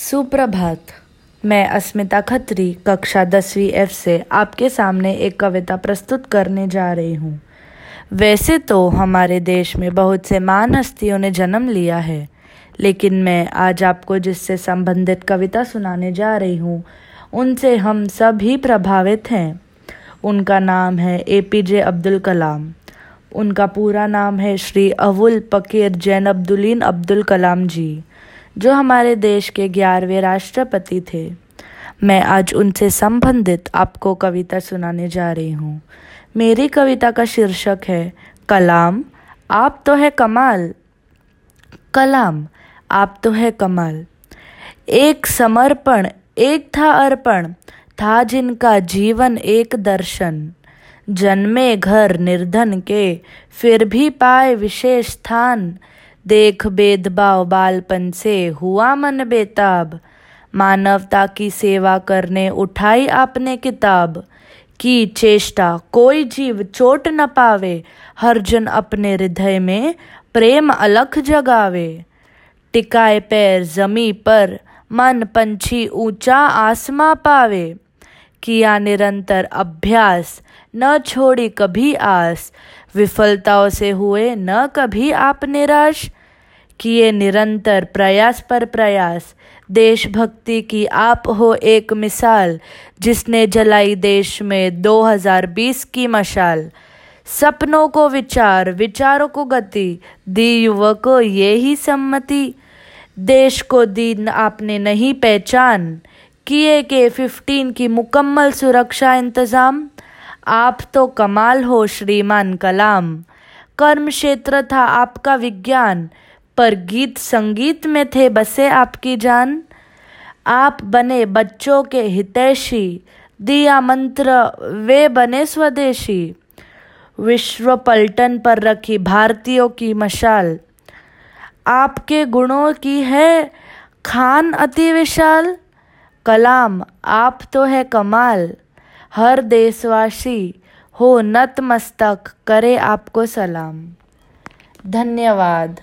सुप्रभात। मैं अस्मिता खत्री, कक्षा दसवीं एफ़ से आपके सामने एक कविता प्रस्तुत करने जा रही हूँ। वैसे तो हमारे देश में बहुत से महान हस्तियों ने जन्म लिया है, लेकिन मैं आज आपको जिससे संबंधित कविता सुनाने जा रही हूँ, उनसे हम सब ही प्रभावित हैं। उनका नाम है ए पी जे अब्दुल कलाम। उनका पूरा नाम है श्री अवुल पकीर जैन अब्दुलीन अब्दुल कलाम जी। जो हमारे देश के ग्यारहवें राष्ट्रपति थे। मैं आज उनसे संबंधित आपको कविता सुनाने जा रही हूँ। मेरी कविता का शीर्षक है, कलाम, आप तो है कमाल। कलाम, आप तो है कमाल। एक समर्पण, एक था अर्पण, था जिनका जीवन एक दर्शन। जन्मे घर निर्धन के, फिर भी पाए विशेष स्थान। देख भेदभाव बालपन से हुआ मन बेताब। मानवता की सेवा करने उठाई आपने किताब। की चेष्टा कोई जीव चोट न पावे हर जन अपने हृदय में प्रेम अलख जगावे। टिकाए पैर जमी पर, मन पंछी ऊँचा आसमा पावे। किया निरंतर अभ्यास, न छोड़ी कभी आस। विफलताओं से हुए न कभी आप निराश। किए निरंतर प्रयास पर प्रयास। देशभक्ति की आप हो एक मिसाल, जिसने जलाई देश में 2020 की मशाल। सपनों को विचार, विचारों को गति, दी युवक ये ही सम्मति। देश को दी आपने नहीं पहचान। किए के फिफ्टीन की मुकम्मल सुरक्षा इंतज़ाम। आप तो कमाल हो, श्रीमान कलाम। कर्म क्षेत्र था आपका विज्ञान, पर गीत संगीत में थे बसे आपकी जान। आप बने बच्चों के हितैषी, दिया मंत्र, वे बने स्वदेशी। विश्व पलटन पर रखी भारतीयों की मशाल। आपके गुणों की है खान अति विशाल। कलाम आप तो है कमाल। हर देशवासी हो नतमस्तक करे आपको सलाम। धन्यवाद।